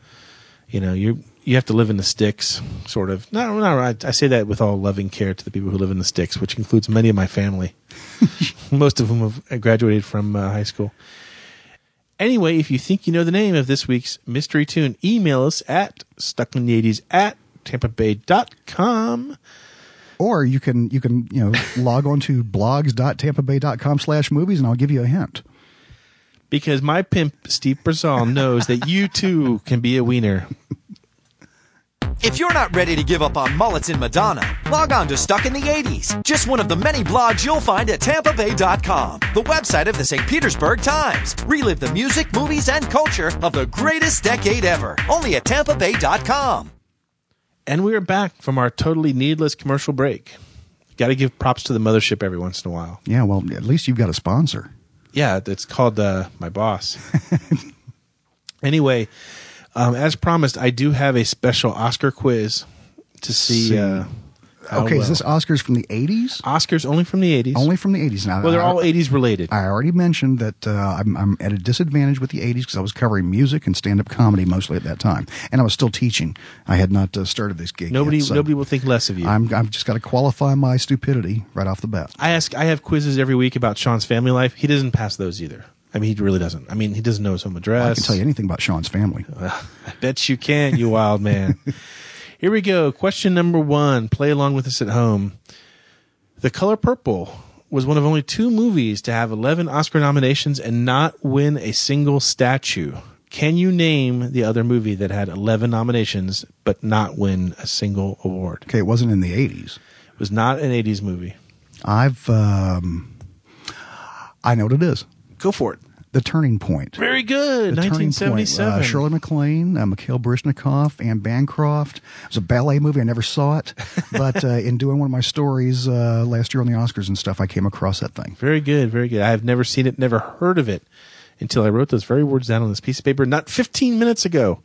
you know you you have to live in the sticks, sort of. No, no, I, I say that with all loving care to the people who live in the sticks, which includes many of my family, most of whom have graduated from uh, high school. Anyway, if you think you know the name of this week's mystery tune, email us at stuckinthe80s at tampabay.com. Or you can you can you know log on to blogs.tampabay.com slash movies and I'll give you a hint. Because my pimp, Steve Persall, knows that you too can be a wiener. If you're not ready to give up on mullets in Madonna, log on to Stuck in the 80s, just one of the many blogs you'll find at tampabay.com, the website of the St. Petersburg Times. Relive the music, movies, and culture of the greatest decade ever, only at tampabay.com. And we are back from our totally needless commercial break. Got to give props to the mothership every once in a while. Yeah, well at least you've got a sponsor. Yeah, it's called uh, my boss. anyway, um, as promised, I do have a special Oscar quiz to see. Uh, okay, well. is this Oscars from the 80s? Oscars only from the 80s? Only from the 80s. Now, Well, they're I- all 80s related. I already mentioned that uh, I'm, I'm at a disadvantage with the 80s because I was covering music and stand up comedy mostly at that time. And I was still teaching. I had not uh, started this gig. Nobody, yet, so nobody will think less of you. I'm, I've just got to qualify my stupidity right off the bat. I ask. I have quizzes every week about Sean's family life. He doesn't pass those either. I mean, he really doesn't. I mean, he doesn't know his home address. I can tell you anything about Sean's family. I bet you can, you wild man. Here we go. Question number one. Play along with us at home. The Color Purple was one of only two movies to have 11 Oscar nominations and not win a single statue. Can you name the other movie that had 11 nominations but not win a single award? Okay, it wasn't in the 80s. It was not an 80s movie. I've, um, I know what it is. Go for it. The Turning Point. Very good. The Turning Point. 1977. Uh, Shirley MacLaine, uh, Mikhail Baryshnikov, Anne Bancroft. It was a ballet movie. I never saw it, but uh, in doing one of my stories uh, last year on the Oscars and stuff, I came across that thing. Very good, very good. I have never seen it, never heard of it until I wrote those very words down on this piece of paper not 15 minutes ago.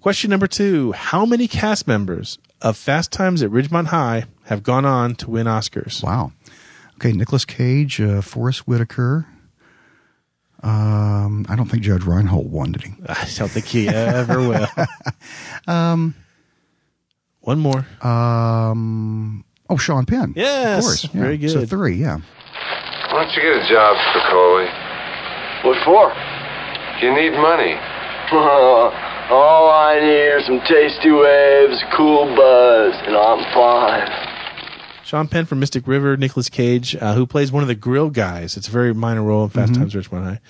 Question number two How many cast members of Fast Times at Ridgemont High have gone on to win Oscars? Wow. Okay, Nicolas Cage, uh, Forest Whitaker. Um, I don't think Judge Reinhold won, did he? I don't think he ever will. Um, One more. Um, oh, Sean Penn. Yes, of course. Yeah. very good. So three, yeah. Why don't you get a job, Spicoli? What for? You need money. All I need are some tasty waves, cool buzz, and I'm fine. Sean Penn from Mystic River, Nicolas Cage, uh, who plays one of the grill guys. It's a very minor role in Fast Mhm. Times at Ridgemont High.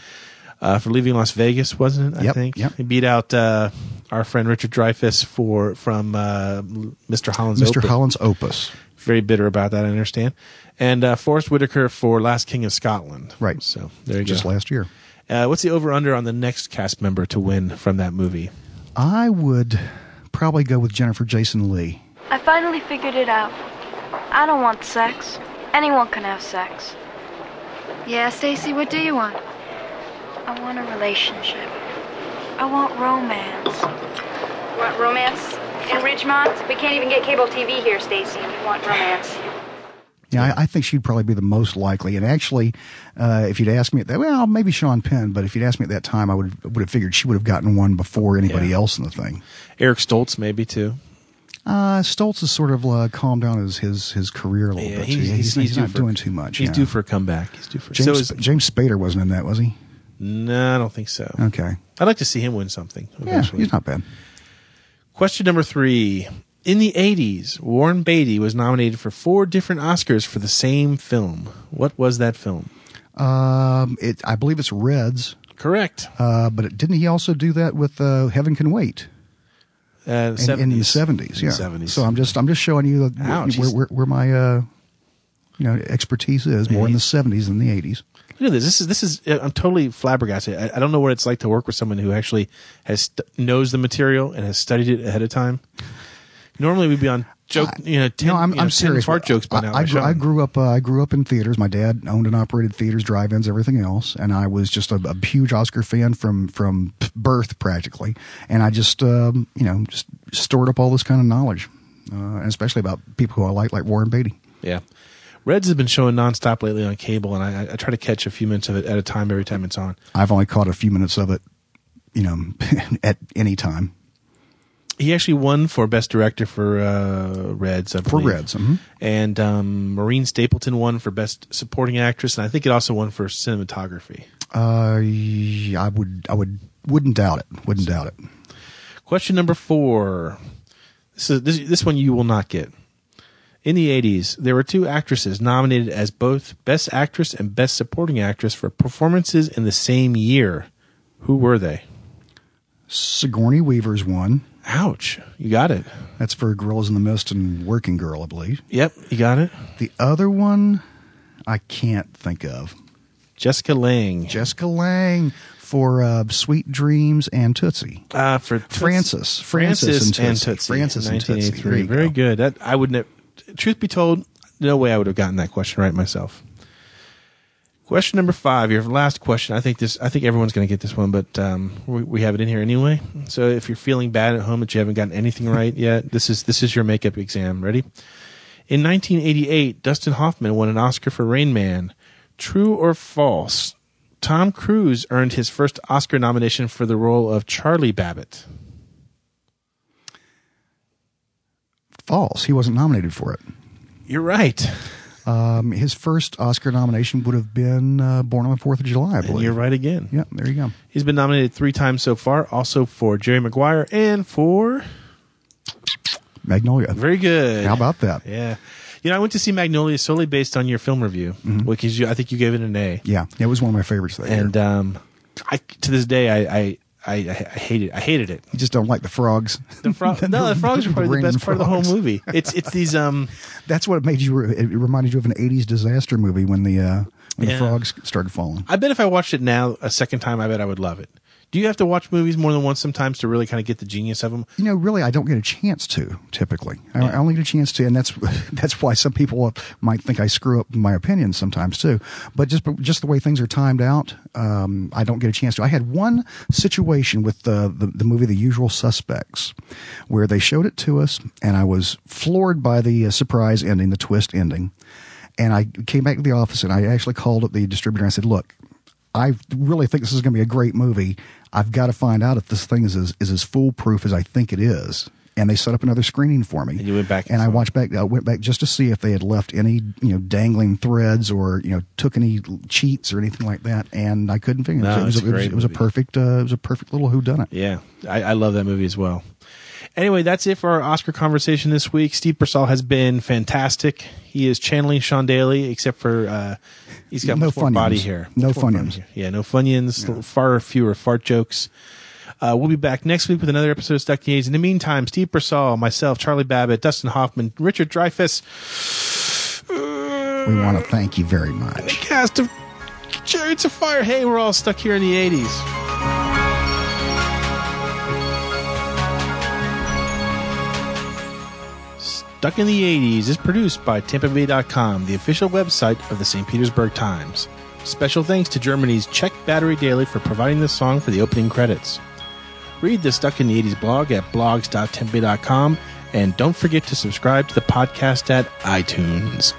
Uh, for leaving Las Vegas, wasn't it? I Yep, think yep. he beat out uh, our friend Richard Dreyfuss for from uh, Mr. Holland's Mr. Opus. Holland's Opus. Very bitter about that, I understand. And uh, Forest Whitaker for Last King of Scotland. Right. So there you Just go. last year. Uh, what's the over under on the next cast member to win from that movie? I would probably go with Jennifer Jason Lee. I finally figured it out. I don't want sex. Anyone can have sex. Yeah, Stacy, what do you want? I want a relationship. I want romance. Want romance in Ridgemont? We can't even get cable TV here, Stacy. and We want romance. Yeah, I, I think she'd probably be the most likely. And actually, uh, if you'd asked me at that, well, maybe Sean Penn, but if you'd asked me at that time, I would would have figured she would have gotten one before anybody Yeah. else in the thing. Eric Stoltz, maybe too. Uh, Stoltz has sort of uh, calmed down his, his his career a little Yeah, bit. he's- too. he's- he's, he's he's due not for- doing too much. He's yeah. due for a comeback. He's due for. James, so is, James Spader wasn't in that, was he? no, I don't think so. Okay. I'd like to see him win something. Yeah, Eventually. he's not bad. Question number three. In the 80s, Warren Beatty was nominated for four different Oscars for the same film. What was that film? Um, it, I believe it's Reds. Correct. Uh, but it, didn't he also do that with uh, Heaven Can Wait? Uh, in, in the 70s, yeah. 70s. So I'm just I'm just showing you the, Ouch, where, where, where my uh, you know expertise is more in the 70s than the 80s. Look at this. This is this is. I'm totally flabbergasted. I, I don't know what it's like to work with someone who actually has st- knows the material and has studied it ahead of time. Normally, we'd be on joke. You know, 10, no, I'm, you know, I'm 10 serious. fart jokes by now. I, I, grew, I grew up. Uh, I grew up in theaters. My dad owned and operated theaters, drive-ins, everything else, and I was just a, a huge Oscar fan from from birth, practically. And I just, um, you know, just stored up all this kind of knowledge, uh, and especially about people who I like, like Warren Beatty. Yeah. Reds has been showing nonstop lately on cable, and I, I try to catch a few minutes of it at a time every time it's on. I've only caught a few minutes of it, you know, at any time. He actually won for best director for uh, Reds. For. Reds, mhm. and um, Maureen Stapleton won for best supporting actress, and I think it also won for cinematography. Uh, yeah, I would, I would, wouldn't doubt it. Wouldn't doubt it. Question number four. This is this, this one you will not get. In the 80s, there were two actresses nominated as both Best Actress and Best Supporting Actress for performances in the same year. Who were they? Sigourney Weaver's one. Ouch. You got it. That's for Gorillas in the Mist and Working Girl, I believe. Yep, you got it. The other one, I can't think of. Jessica Lange. Jessica Lange for uh, Sweet Dreams and Tootsie. Uh, for Toots- Frances. Frances, Frances and and Tootsie. Tootsie. Frances and Tootsie. 1983. Very go. good. That I would never. Truth be told, no way I would have gotten that question right myself. Question number five, your last question. I think this. I think everyone's going to get this one, but um, we, we have it in here anyway. So if you're feeling bad at home that you haven't gotten anything right yet, this is this is your makeup exam. Ready? In 1988, Dustin Hoffman won an Oscar for Rain Man. True or false? Tom Cruise earned his first Oscar nomination for the role of Charlie Babbitt. False. He wasn't nominated for it. You're right. Um, his first Oscar nomination would have been uh, Born on the Fourth of July, I And you're right again. Yeah, there you go. He's been nominated three times so far, also for Jerry Maguire and for Magnolia. Very good. How about that? Yeah. You know, I went to see Magnolia solely based on your film review, Mm-hmm. because you, I think you gave it an A. Yeah, it was one of my favorites that And year. um, I to this day I I, I, I hated I hated it. You just don't like the frogs. The frog, no, the frogs are probably the random best part of the whole movie. It's it's these um That's what made you. It reminded you of an '80s disaster movie when the uh, when Yeah. the frogs started falling. I bet if I watched it now a second time, I bet I would love it. Do you have to watch movies more than once sometimes to really kind of get the genius of them? You know, really, I don't get a chance to. Typically, I, I only get a chance to, and that's that's why some people might think I screw up my opinions sometimes too. But just just the way things are timed out, um, I don't get a chance to. I had one situation with the, the the movie The Usual Suspects, where they showed it to us, and I was floored by the uh, surprise ending, the twist ending. And I came back to the office, and I actually called up the distributor. and I said, "Look, I really think this is going to be a great movie. I've got to find out if this thing is as, is as foolproof as I think it is. And they set up another screening for me. And you went back and I watched back. I went back just to see if they had left any you know dangling threads or you know took any cheats or anything like that. And I couldn't figure No, it. Was, it's a it, was, it was a perfect. Uh, it was a perfect little whodunit. Yeah, I, I love that movie as well. Anyway, that's it for our Oscar conversation this week. Steve Persall has been fantastic. He is channeling Sean Daly, except for uh, he's got No much more body hair. No Much more body Funyuns. hair. Yeah, no Funyuns. Far fewer fart jokes. Uh, we'll be back next week with another episode of Stuck in the 80s. In the meantime, Steve Persall, myself, Charlie Babbitt, Dustin Hoffman, Richard Dreyfuss, We want to thank you very much. The cast of Chariots of Fire. Hey, we're all stuck here in the 80s. Stuck in the 80s is produced by TampaBay.com, the official website of the St. Petersburg Times. Special thanks to Germany's Czech Battery Daily for providing this song for the opening credits. Read the Stuck in the 80s blog at blogs.tampabay.com and don't forget to subscribe to the podcast at iTunes.